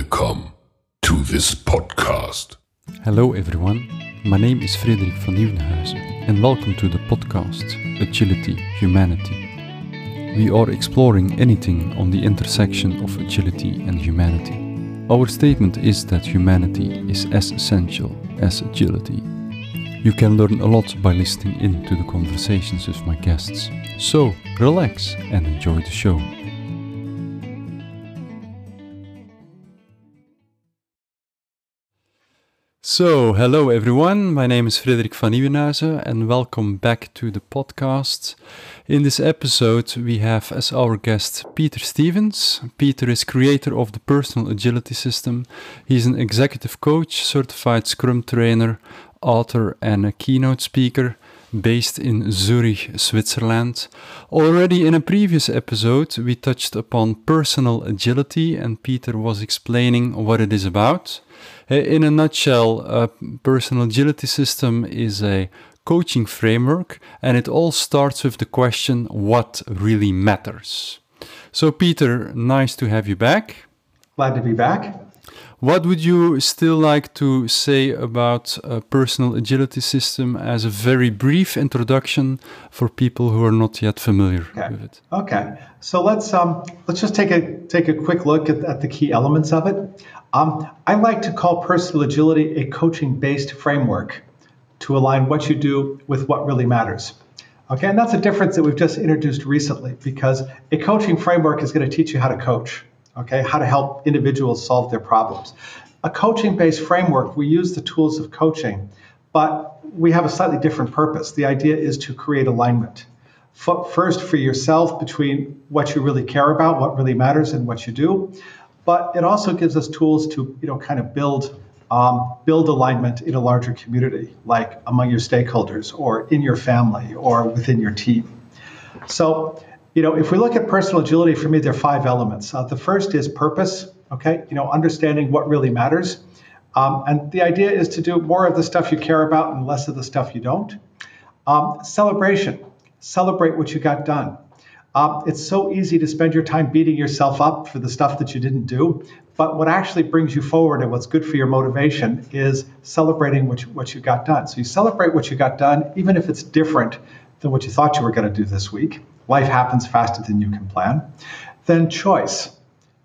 Welcome to this podcast. Hello everyone, my name is Frederik van Nieuwenhuizen and welcome to the podcast Agility Humanity. We are exploring anything on the intersection of agility and humanity. Our statement is that humanity is as essential as agility. You can learn a lot by listening in to the conversations with my guests. So, relax and enjoy the show. So, hello everyone. My name is Frederik van Nieuwenhuizen and welcome back to the podcast. In this episode, we have as our guest Peter Stevens. Peter is creator of the Personal Agility System. He's an executive coach, certified Scrum trainer, author, and a keynote speaker based in Zurich, Switzerland. Already in a previous episode, we touched upon personal agility, and Peter was explaining what it is about. In a nutshell, a personal agility system is a coaching framework, and it all starts with the question what really matters. So, Peter, nice to have you back. Glad to be back. What would you still like to say about a personal agility system as a very brief introduction for people who are not yet familiar okay. with it? Okay, so let's um, let's just take a take a quick look at, at the key elements of it. Um, I like to call personal agility a coaching-based framework to align what you do with what really matters. Okay, and that's a difference that we've just introduced recently because a coaching framework is going to teach you how to coach okay, how to help individuals solve their problems. A coaching based framework, we use the tools of coaching, but we have a slightly different purpose. The idea is to create alignment. First, for yourself between what you really care about, what really matters, and what you do. But it also gives us tools to, you know, kind of build um, build alignment in a larger community, like among your stakeholders, or in your family, or within your team. So you know, if we look at personal agility, for me, there are five elements. Uh, the first is purpose. Okay, you know, understanding what really matters, um, and the idea is to do more of the stuff you care about and less of the stuff you don't. Um, celebration. Celebrate what you got done. It's so easy to spend your time beating yourself up for the stuff that you didn't do, but what actually brings you forward and what's good for your motivation is celebrating what you, what you got done. So you celebrate what you got done, even if it's different than what you thought you were going to do this week life happens faster than you can plan. Then choice.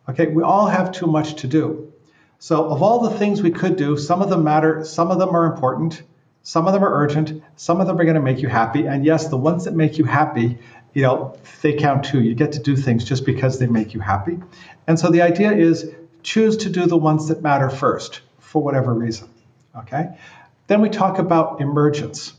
Okay, we all have too much to do. So, of all the things we could do, some of them matter, some of them are important, some of them are urgent, some of them are going to make you happy. And yes, the ones that make you happy, you know, they count too. You get to do things just because they make you happy. And so the idea is choose to do the ones that matter first for whatever reason. Okay? Then we talk about emergence.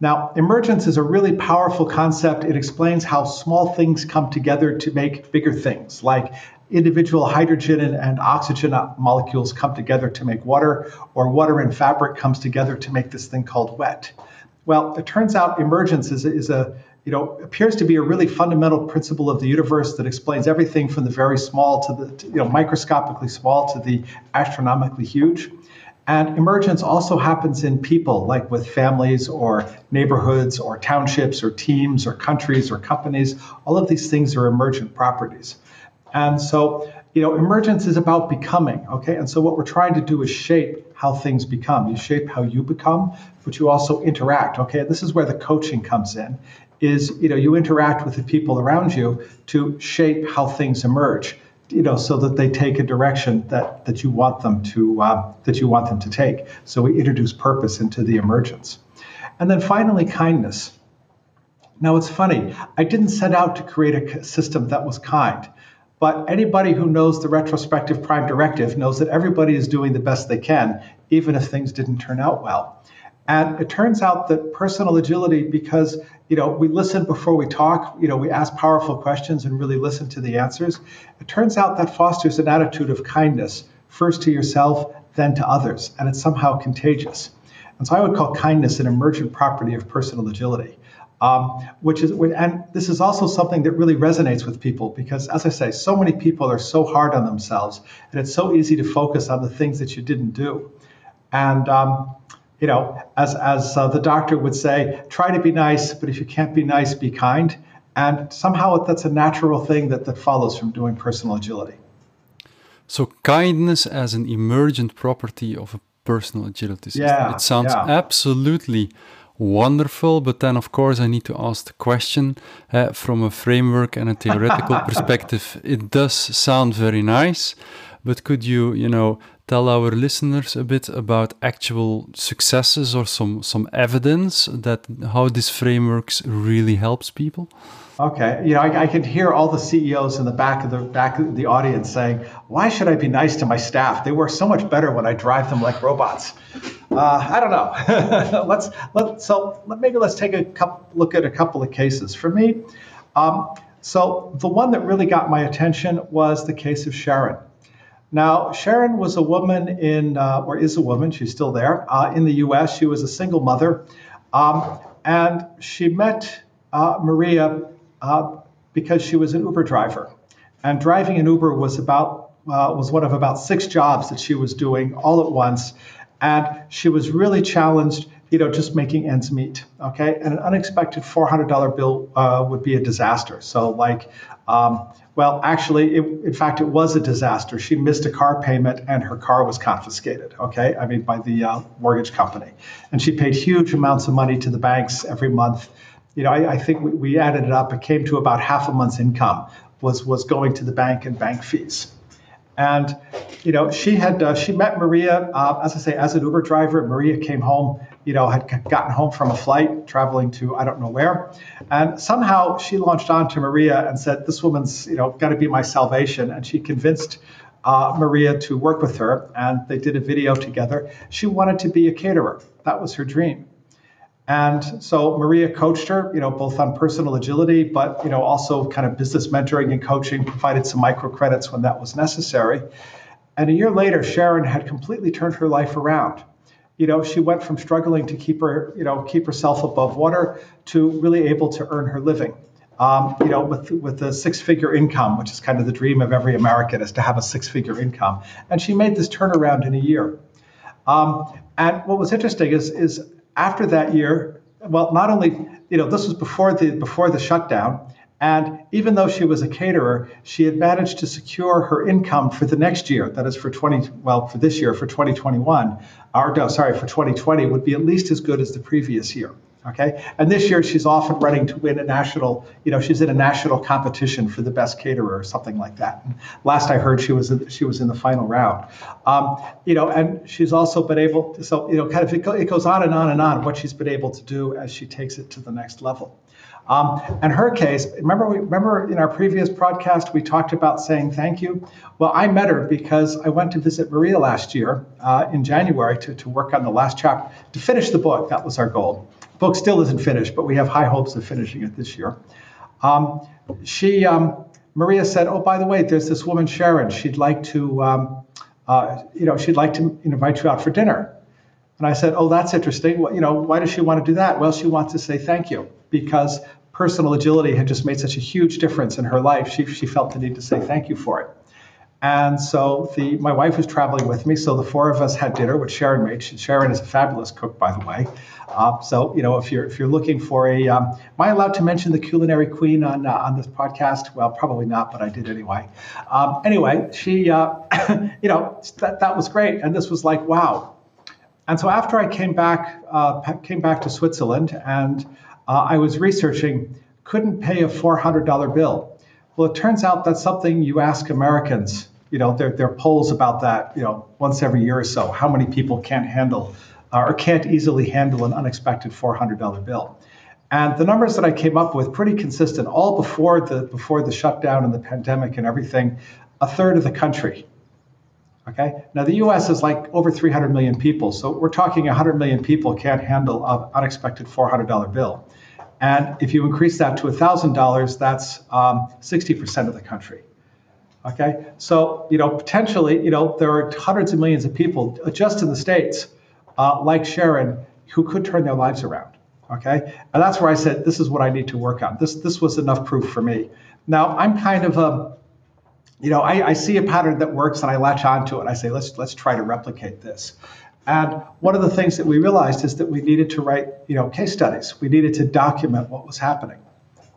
Now, emergence is a really powerful concept. It explains how small things come together to make bigger things, like individual hydrogen and, and, oxygen molecules come together to make water, or water and fabric comes together to make this thing called wet. Well, it turns out emergence is, is a you know appears to be a really fundamental principle of the universe that explains everything from the very small to the you know microscopically small to the astronomically huge. And emergence also happens in people, like with families or neighborhoods or townships or teams or countries or companies. All of these things are emergent properties. And so, you know, emergence is about becoming, okay? And so what we're trying to do is shape how things become. You shape how you become, but you also interact, okay? And this is where the coaching comes in. Is, you know, you interact with the people around you to shape how things emerge you know, so that they take a direction that, that you want them to uh, that you want them to take. So we introduce purpose into the emergence, and then finally kindness. Now it's funny. I didn't set out to create a system that was kind, but anybody who knows the retrospective prime directive knows that everybody is doing the best they can, even if things didn't turn out well. And it turns out that personal agility, because you know we listen before we talk, you know we ask powerful questions and really listen to the answers. It turns out that fosters an attitude of kindness, first to yourself, then to others, and it's somehow contagious. And so I would call kindness an emergent property of personal agility. Um, which is and this is also something that really resonates with people because as i say so many people are so hard on themselves and it's so easy to focus on the things that you didn't do and um, you know, as, as uh, the doctor would say, try to be nice, but if you can't be nice, be kind. And somehow that's a natural thing that, that follows from doing personal agility. So kindness as an emergent property of a personal agility system. Yeah, it sounds yeah. absolutely wonderful, but then of course I need to ask the question uh, from a framework and a theoretical perspective. It does sound very nice, but could you, you know, tell our listeners a bit about actual successes or some some evidence that how this frameworks really helps people? Okay, you know, I, I could hear all the CEOs in the back of the back of the audience saying, "Why should I be nice to my staff? They work so much better when I drive them like robots." Uh, I don't know. let's let so maybe let's take a couple, look at a couple of cases. For me, um, so the one that really got my attention was the case of Sharon. Now, Sharon was a woman in, uh, or is a woman, she's still there, uh, in the US. She was a single mother. Um, and she met uh, Maria uh, because she was an Uber driver. And driving an Uber was about uh, was one of about six jobs that she was doing all at once, and she was really challenged. You know, just making ends meet. Okay, and an unexpected four hundred dollar bill uh, would be a disaster. So, like, um, well, actually, it, in fact, it was a disaster. She missed a car payment, and her car was confiscated. Okay, I mean, by the uh, mortgage company, and she paid huge amounts of money to the banks every month you know, I, I think we, we, added it up. It came to about half a month's income was was going to the bank and bank fees. And you know, she had uh, she met Maria, uh, as I say, as an Uber driver. Maria came home, you know, had gotten home from a flight traveling to I don't know where, and somehow she launched on to Maria and said, "This woman's, you know, got to be my salvation." And she convinced uh, Maria to work with her, and they did a video together. She wanted to be a caterer. That was her dream. And so Maria coached her, you know, both on personal agility, but you know, also kind of business mentoring and coaching, provided some microcredits when that was necessary. And a year later, Sharon had completely turned her life around. You know, she went from struggling to keep her, you know, keep herself above water to really able to earn her living. Um, you know, with with a six-figure income, which is kind of the dream of every American, is to have a six-figure income. And she made this turnaround in a year. Um, and what was interesting is is after that year, well, not only you know this was before the before the shutdown, and even though she was a caterer, she had managed to secure her income for the next year. That is for 20 well for this year for 2021, or no, sorry for 2020 would be at least as good as the previous year. Okay, and this year she's off and running to win a national. You know, she's in a national competition for the best caterer or something like that. And last I heard, she was in, she was in the final round. Um, you know, and she's also been able to. So you know, kind of it, it goes on and on and on what she's been able to do as she takes it to the next level. Um, and her case, remember, we, remember in our previous broadcast, we talked about saying thank you. Well, I met her because I went to visit Maria last year uh, in January to, to work on the last chapter, to finish the book. That was our goal book still isn't finished, but we have high hopes of finishing it this year. Um, she, um, Maria said, "Oh, by the way, there's this woman Sharon. She'd like to, um, uh, you know, she'd like to invite you out for dinner." And I said, "Oh, that's interesting. Well, you know, why does she want to do that?" Well, she wants to say thank you because personal agility had just made such a huge difference in her life. She she felt the need to say thank you for it. And so the my wife was traveling with me, so the four of us had dinner, which Sharon made. Sharon is a fabulous cook, by the way. Uh, so you know, if you're if you're looking for a, um, am I allowed to mention the culinary queen on uh, on this podcast? Well, probably not, but I did anyway. Um, anyway, she, uh, you know, that that was great, and this was like wow. And so after I came back uh, came back to Switzerland, and uh, I was researching, couldn't pay a four hundred dollar bill. Well, it turns out that's something you ask Americans you know, there, there are polls about that, you know, once every year or so, how many people can't handle or can't easily handle an unexpected $400 bill. And the numbers that I came up with pretty consistent, all before the before the shutdown and the pandemic and everything, a third of the country. Okay. Now the U.S. is like over 300 million people, so we're talking 100 million people can't handle an unexpected $400 bill. And if you increase that to $1,000, that's um, 60% of the country. Okay, so you know potentially, you know there are hundreds of millions of people just in the states, uh, like Sharon, who could turn their lives around. Okay, and that's where I said this is what I need to work on. This this was enough proof for me. Now I'm kind of a, you know, I, I see a pattern that works and I latch onto it. I say let's let's try to replicate this. And one of the things that we realized is that we needed to write, you know, case studies. We needed to document what was happening.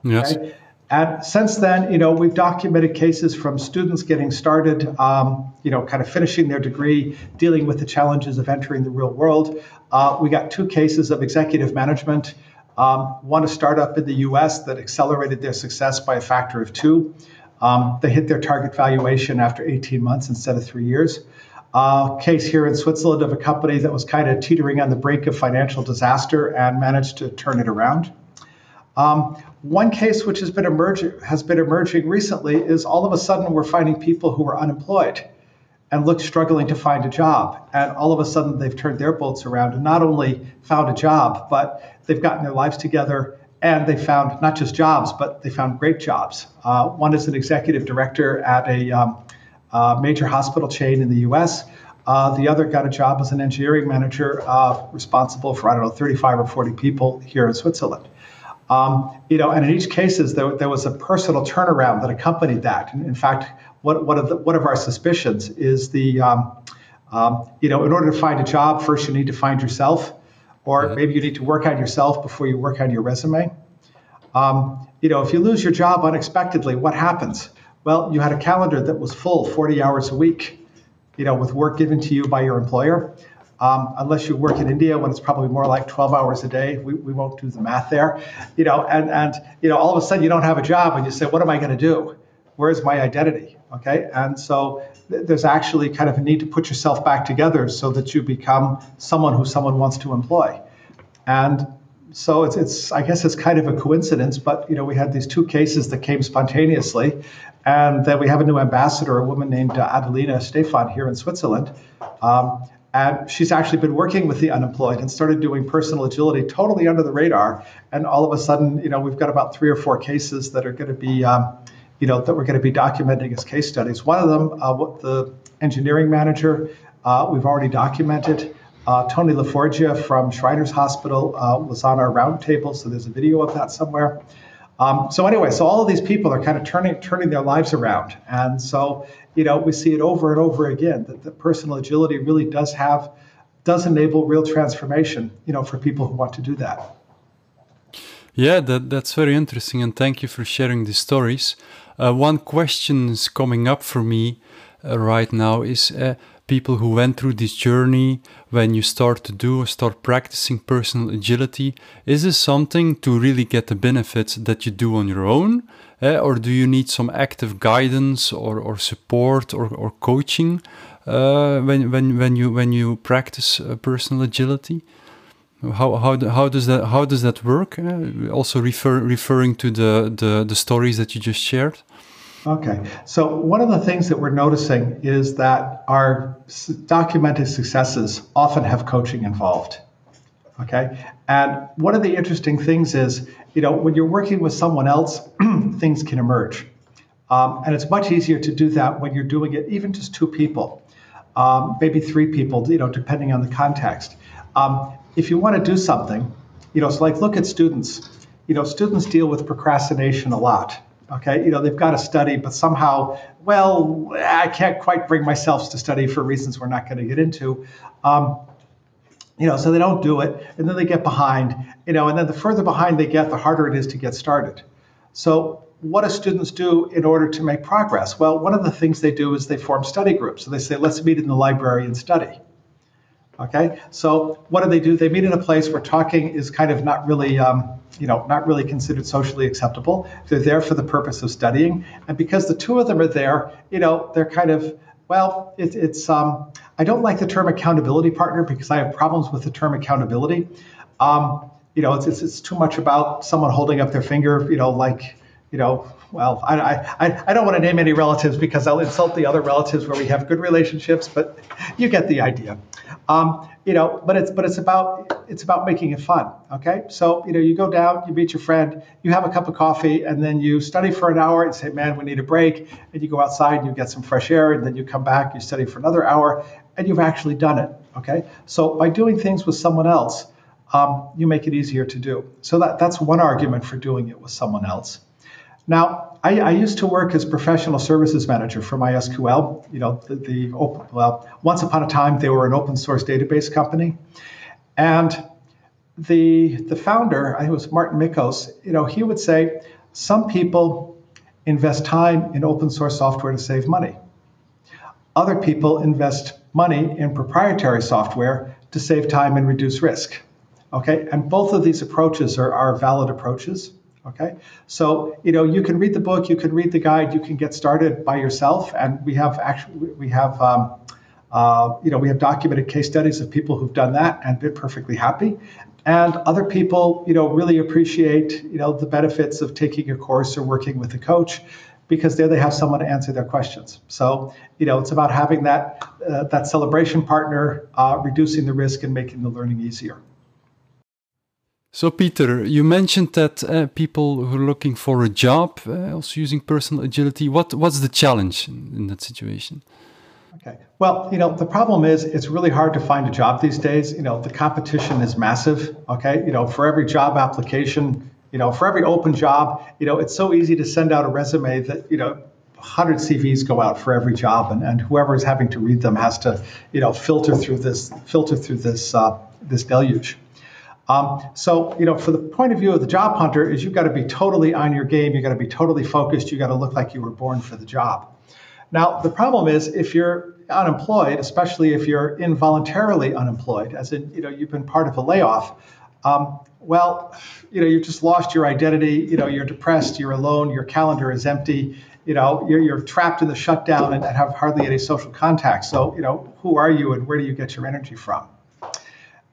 Yes. Okay? And since then, you know, we've documented cases from students getting started, um, you know, kind of finishing their degree, dealing with the challenges of entering the real world. Uh, we got two cases of executive management. Um, one a startup in the U.S. that accelerated their success by a factor of two. Um, they hit their target valuation after 18 months instead of three years. Uh, case here in Switzerland of a company that was kind of teetering on the brink of financial disaster and managed to turn it around. Um, one case which has been emerging has been emerging recently is all of a sudden we're finding people who are unemployed and look struggling to find a job, and all of a sudden they've turned their boats around and not only found a job, but they've gotten their lives together and they found not just jobs, but they found great jobs. Uh, one is an executive director at a um, uh, major hospital chain in the U.S. Uh, the other got a job as an engineering manager uh, responsible for I don't know 35 or 40 people here in Switzerland. Um, you know, and in each cases, there, there was a personal turnaround that accompanied that. In, in fact, what, one, of the, one of our suspicions is the, um, um, you know, in order to find a job, first you need to find yourself, or yeah. maybe you need to work on yourself before you work on your resume. Um, you know, if you lose your job unexpectedly, what happens? Well, you had a calendar that was full 40 hours a week, you know, with work given to you by your employer. Um, unless you work in India when it's probably more like 12 hours a day. We, we won't do the math there. You know, and, and, you know, all of a sudden you don't have a job and you say, what am I going to do? Where's my identity? Okay. And so th- there's actually kind of a need to put yourself back together so that you become someone who someone wants to employ. And so it's, it's I guess it's kind of a coincidence, but you know we had these two cases that came spontaneously, and then we have a new ambassador, a woman named uh, Adelina Stefan here in Switzerland, um, and she's actually been working with the unemployed and started doing personal agility totally under the radar. And all of a sudden, you know, we've got about three or four cases that are going to be, um, you know, that we're going to be documenting as case studies. One of them, uh, the engineering manager, uh, we've already documented. Uh, Tony LaForgia from Shriners Hospital uh, was on our roundtable, so there's a video of that somewhere. Um, so anyway, so all of these people are kind of turning turning their lives around, and so you know we see it over and over again that the personal agility really does have does enable real transformation, you know, for people who want to do that. Yeah, that that's very interesting, and thank you for sharing these stories. Uh, one question is coming up for me uh, right now is uh, people who went through this journey when you start to do start practicing personal agility is this something to really get the benefits that you do on your own eh? or do you need some active guidance or, or support or, or coaching uh, when, when, when you when you practice uh, personal agility how, how, how does that how does that work uh, also refer, referring to the, the the stories that you just shared Okay. So, one of the things that we're noticing is that our documented successes often have coaching involved. Okay. And one of the interesting things is, you know, when you're working with someone else, things can emerge. Um, and it's much easier to do that when you're doing it, even just two people, um, maybe three people, you know, depending on the context. Um, if you want to do something, you know, it's like look at students. You know, students deal with procrastination a lot Okay, you know, they've got to study, but somehow, well, I can't quite bring myself to study for reasons we're not going to get into. Um, you know, so they don't do it, and then they get behind, you know, and then the further behind they get, the harder it is to get started. So, what do students do in order to make progress? Well, one of the things they do is they form study groups. So they say, let's meet in the library and study. Okay, so what do they do? They meet in a place where talking is kind of not really, um, you know, not really considered socially acceptable. They're there for the purpose of studying, and because the two of them are there, you know, they're kind of well, it, it's um, I don't like the term accountability partner because I have problems with the term accountability. Um, you know, it's, it's, it's too much about someone holding up their finger, you know, like you know, well, I, I, I don't want to name any relatives because I'll insult the other relatives where we have good relationships, but you get the idea. Um, you know, but it's but it's about it's about making it fun. Okay, so you know, you go down, you meet your friend, you have a cup of coffee, and then you study for an hour and say, "Man, we need a break." And you go outside and you get some fresh air, and then you come back, you study for another hour, and you've actually done it. Okay, so by doing things with someone else, um, you make it easier to do. So that that's one argument for doing it with someone else. Now, I, I, used to work as professional services manager for MySQL. You know, the, the open, well, once upon a time they were an open source database company, and the the founder, I think it was Martin Mickos. You know, he would say, some people invest time in open source software to save money. Other people invest money in proprietary software to save time and reduce risk. Okay, and both of these approaches are, are valid approaches. Okay, so you know you can read the book, you can read the guide, you can get started by yourself, and we have actually we have um, uh, you know we have documented case studies of people who've done that and been perfectly happy, and other people you know really appreciate you know the benefits of taking a course or working with a coach because there they have someone to answer their questions. So you know it's about having that uh, that celebration partner, uh, reducing the risk and making the learning easier. So, Peter, you mentioned that uh, people who are looking for a job, uh, also using personal agility, what, what's the challenge in, in, that situation? Okay. Well, you know, the problem is it's really hard to find a job these days. You know, the competition is massive. Okay. You know, for every job application, you know, for every open job, you know, it's so easy to send out a resume that, you know, 100 CVs go out for every job, and, and whoever is having to read them has to, you know, filter through this, filter through this, uh, this deluge. Um, so, you know, for the point of view of the job hunter, is you've got to be totally on your game. You've got to be totally focused. You've got to look like you were born for the job. Now, the problem is if you're unemployed, especially if you're involuntarily unemployed, as in, you know, you've been part of a layoff. Um, well, you know, you've just lost your identity. You know, you're depressed. You're alone. Your calendar is empty. You know, you're, you're trapped in the shutdown and, and have hardly any social contact. So, you know, who are you and where do you get your energy from?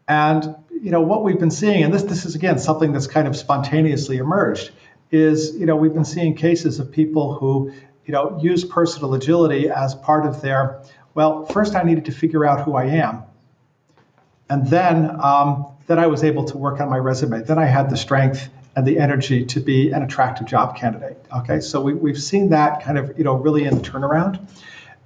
And you know what we've been seeing, and this this is again something that's kind of spontaneously emerged, is you know we've been seeing cases of people who you know use personal agility as part of their well, first I needed to figure out who I am, and then um, then I was able to work on my resume. Then I had the strength and the energy to be an attractive job candidate. Okay, so we, we've seen that kind of you know really in the turnaround.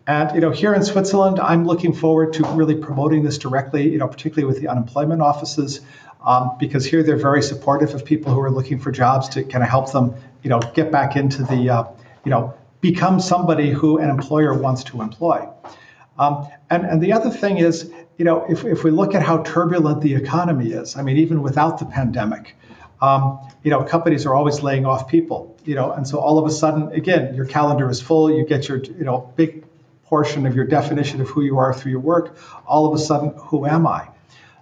And you know, here in Switzerland, I'm looking forward to really promoting this directly, you know, particularly with the unemployment offices, um, because here they're very supportive of people who are looking for jobs to kind of help them, you know, get back into the, uh, you know, become somebody who an employer wants to employ. Um, and, and the other thing is, you know, if, if we look at how turbulent the economy is, I mean, even without the pandemic, um, you know, companies are always laying off people, you know, and so all of a sudden, again, your calendar is full, you get your, you know, big portion of your definition of who you are through your work, all of a sudden, who am I?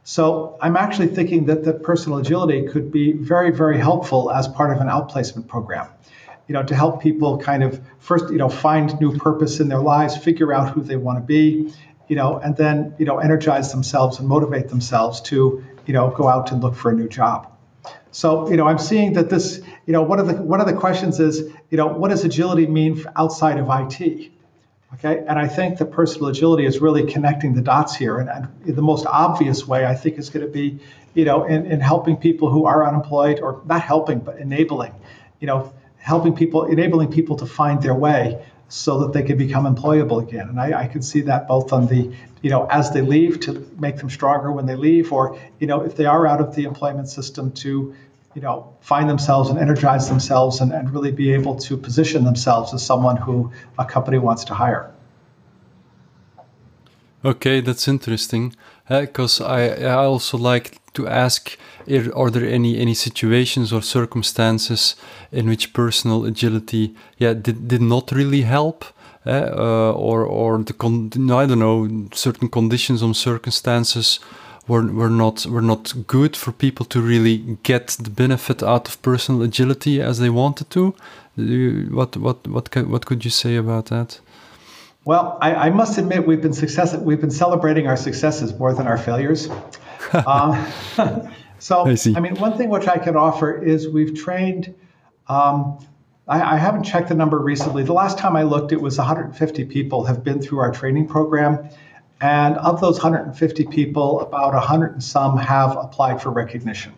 So I'm actually thinking that the personal agility could be very, very helpful as part of an outplacement program. You know, to help people kind of first, you know, find new purpose in their lives, figure out who they want to be, you know, and then, you know, energize themselves and motivate themselves to, you know, go out and look for a new job. So, you know, I'm seeing that this, you know, one of the one of the questions is, you know, what does agility mean outside of IT? Okay, and I think that personal agility is really connecting the dots here. And, and the most obvious way I think is going to be, you know, in, in helping people who are unemployed, or not helping, but enabling, you know, helping people, enabling people to find their way so that they can become employable again. And I, I can see that both on the, you know, as they leave to make them stronger when they leave, or, you know, if they are out of the employment system to you know, find themselves and energize themselves and, and really be able to position themselves as someone who a company wants to hire. Okay, that's interesting. Because uh, I, I also like to ask: Are there any any situations or circumstances in which personal agility, yeah, did, did not really help, uh, or or the con- I don't know certain conditions or circumstances were, were not were not good for people to really get the benefit out of personal agility as they wanted to. what what what what could you say about that? Well, I, I must admit we've been success we've been celebrating our successes more than our failures. um, so I, I, mean, one thing which I can offer is we've trained. Um, I, I haven't checked the number recently. The last time I looked, it was 150 people have been through our training program and of those 150 people, about 100 and some have applied for recognition.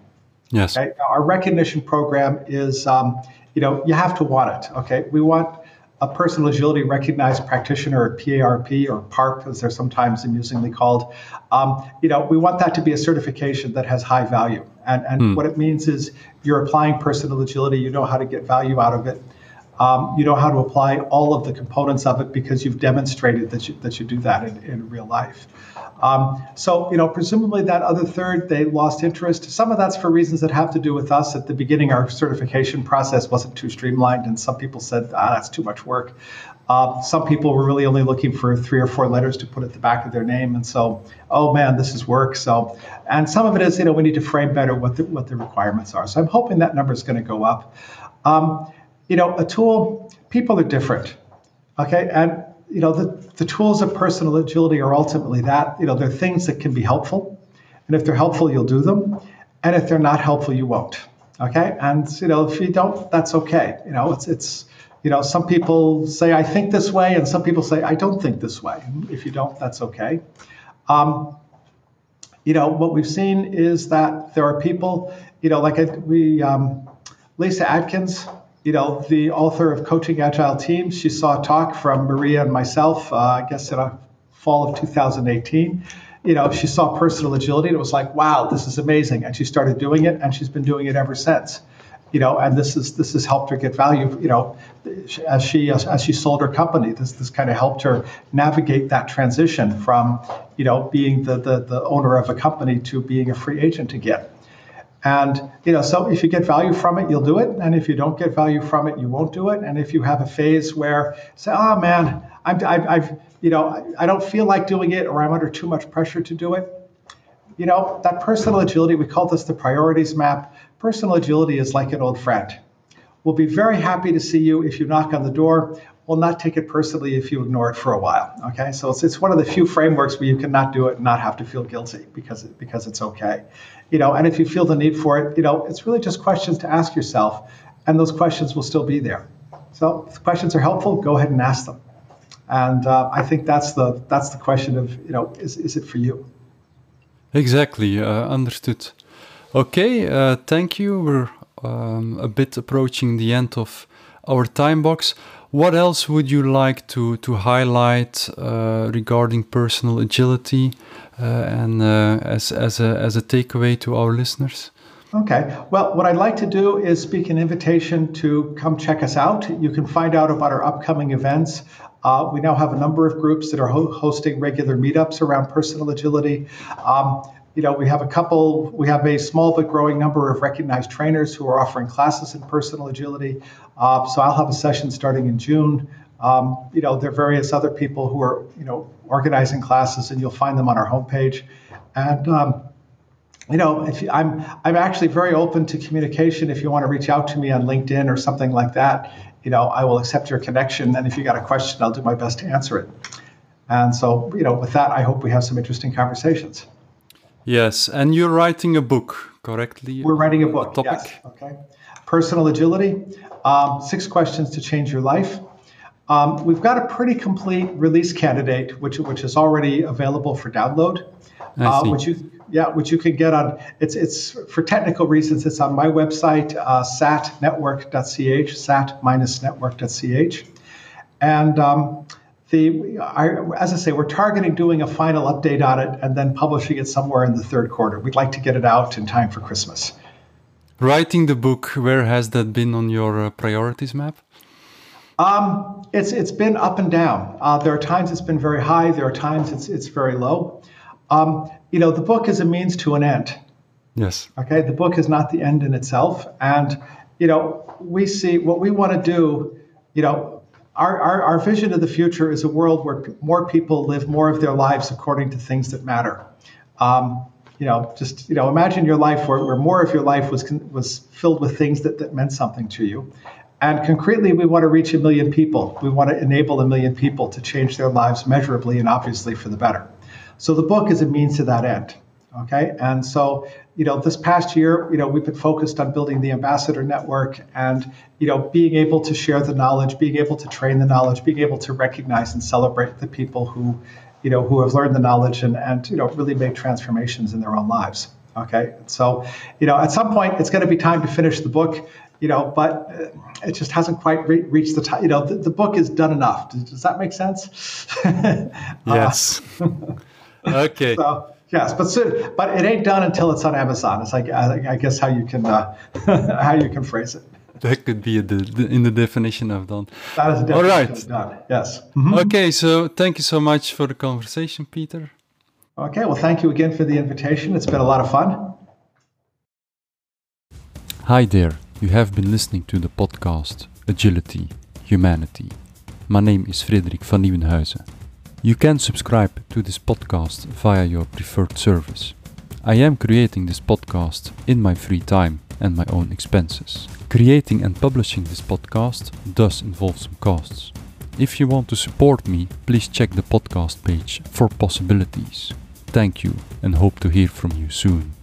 Yes. Okay? Now, our recognition program is, um, you know, you have to want it. Okay. We want a personal agility recognized practitioner, or PARP, or PARP, as they're sometimes amusingly called. Um, you know, we want that to be a certification that has high value. And, and mm. what it means is you're applying personal agility, you know how to get value out of it. Um, you know how to apply all of the components of it because you've demonstrated that you, that you do that in, in real life. Um, so, you know, presumably that other third, they lost interest. Some of that's for reasons that have to do with us. At the beginning, our certification process wasn't too streamlined, and some people said, ah, that's too much work. Uh, some people were really only looking for three or four letters to put at the back of their name, and so, oh man, this is work. So, and some of it is, you know, we need to frame better what the, what the requirements are. So, I'm hoping that number is going to go up. Um, you know, a tool, people are different, okay, and you know, the, the tools of personal agility are ultimately that. You know, they're things that can be helpful, and if they're helpful, you'll do them, and if they're not helpful, you won't. Okay, and you know, if you don't, that's okay. You know, it's it's you know, some people say, I think this way, and some people say, I don't think this way. If you don't, that's okay. Um, you know, what we've seen is that there are people, you know, like we, um, Lyssa Adkins, you know, the author of Coaching Agile Teams, she saw a talk from Maria and myself, uh, I guess in a fall of 2018. You know, she saw personal agility and it was like, wow, this is amazing. And she started doing it and she's been doing it ever since you know, and this is this has helped her get value. You know, as she as, as she sold her company, this this kind of helped her navigate that transition from you know being the, the the owner of a company to being a free agent again. And you know, so if you get value from it, you'll do it, and if you don't get value from it, you won't do it. And if you have a phase where say, oh man, I'm, I've, I've you know, I don't feel like doing it, or I'm under too much pressure to do it, you know, that personal agility, we call this the priorities map. Personal agility is like an old friend. We'll be very happy to see you if you knock on the door. We'll not take it personally if you ignore it for a while. Okay, so it's, it's one of the few frameworks where you can not do it and not have to feel guilty because it, because it's okay. You know, and if you feel the need for it, you know, it's really just questions to ask yourself, and those questions will still be there. So if questions are helpful, go ahead and ask them. And uh, I think that's the that's the question of you know is is it for you? Exactly, uh, understood. Okay, uh, thank you. We're um, a bit approaching the end of our time box. What else would you like to, to highlight uh, regarding personal agility uh, and uh, as, as, a, as a takeaway to our listeners? Okay. Well, what I'd like to do is speak an invitation to come check us out. You can find out about our upcoming events uh, we now have a number of groups that are ho- hosting regular meetups around personal agility. Um, you know, we have a couple, we have a small but growing number of recognized trainers who are offering classes in personal agility. Uh, so I'll have a session starting in June. Um, you know, there are various other people who are, you know, organizing classes, and you'll find them on our homepage. And um, you know, if you, I'm I'm actually very open to communication. If you want to reach out to me on LinkedIn or something like that, you know, I will accept your connection. And if you got a question, I'll do my best to answer it. And so, you know, with that, I hope we have some interesting conversations. Yes, and you're writing a book, correctly? We're writing a book. Topic. Yes. Okay. Personal agility. Um, six questions to change your life. Um, we've got a pretty complete release candidate, which which is already available for download, uh, which you yeah, which you can get on. It's it's for technical reasons. It's on my website, uh, saatnetwork.ch, saat-network.ch, and um, the I, as I say, we're targeting doing a final update on it and then publishing it somewhere in the third quarter. We'd like to get it out in time for Christmas. Writing the book, where has that been on your uh, priorities map? Um, it's it's been up and down. Uh, there are times it's been very high. There are times it's it's very low. Um, you know, the book is a means to an end. Yes. Okay. The book is not the end in itself. And, you know, we see what we want to do, you know, our, our, our vision of the future is a world where more people live more of their lives according to things that matter. Um, you know, just you know, imagine your life where, where more of your life was was filled with things that, that meant something to you. And concretely, we want to reach a million people. We want to enable a million people to change their lives measurably and obviously for the better. So the book is a means to that end. Okay. And so, you know, this past year, you know, we've been focused on building the ambassador network and, you know, being able to share the knowledge, being able to train the knowledge, being able to recognize and celebrate the people who, you know, who have learned the knowledge and, and you know, really made transformations in their own lives. Okay. So, you know, at some point it's going to be time to finish the book you know, but uh, it just hasn't quite re- reached the time. You know, the, the, book is done enough. Does, does that make sense? yes. Uh, okay. So, yes, but so, but it ain't done until it's on Amazon. It's like I, I guess how you can uh, how you can phrase it. that could be a, the, in the definition of done. That is All right. done. Yes. Mhm. Okay, so thank you so much for the conversation, Peter. Okay. Well, thank you again for the invitation. It's been a lot of fun. Hi there, you have been listening to the podcast Agility, Humanity. My name is Frederik van Nieuwenhuizen. You can subscribe to this podcast via your preferred service. I am creating this podcast in my free time and my own expenses. Creating and publishing this podcast does involve some costs. If you want to support me, please check the podcast page for possibilities. Thank you and hope to hear from you soon.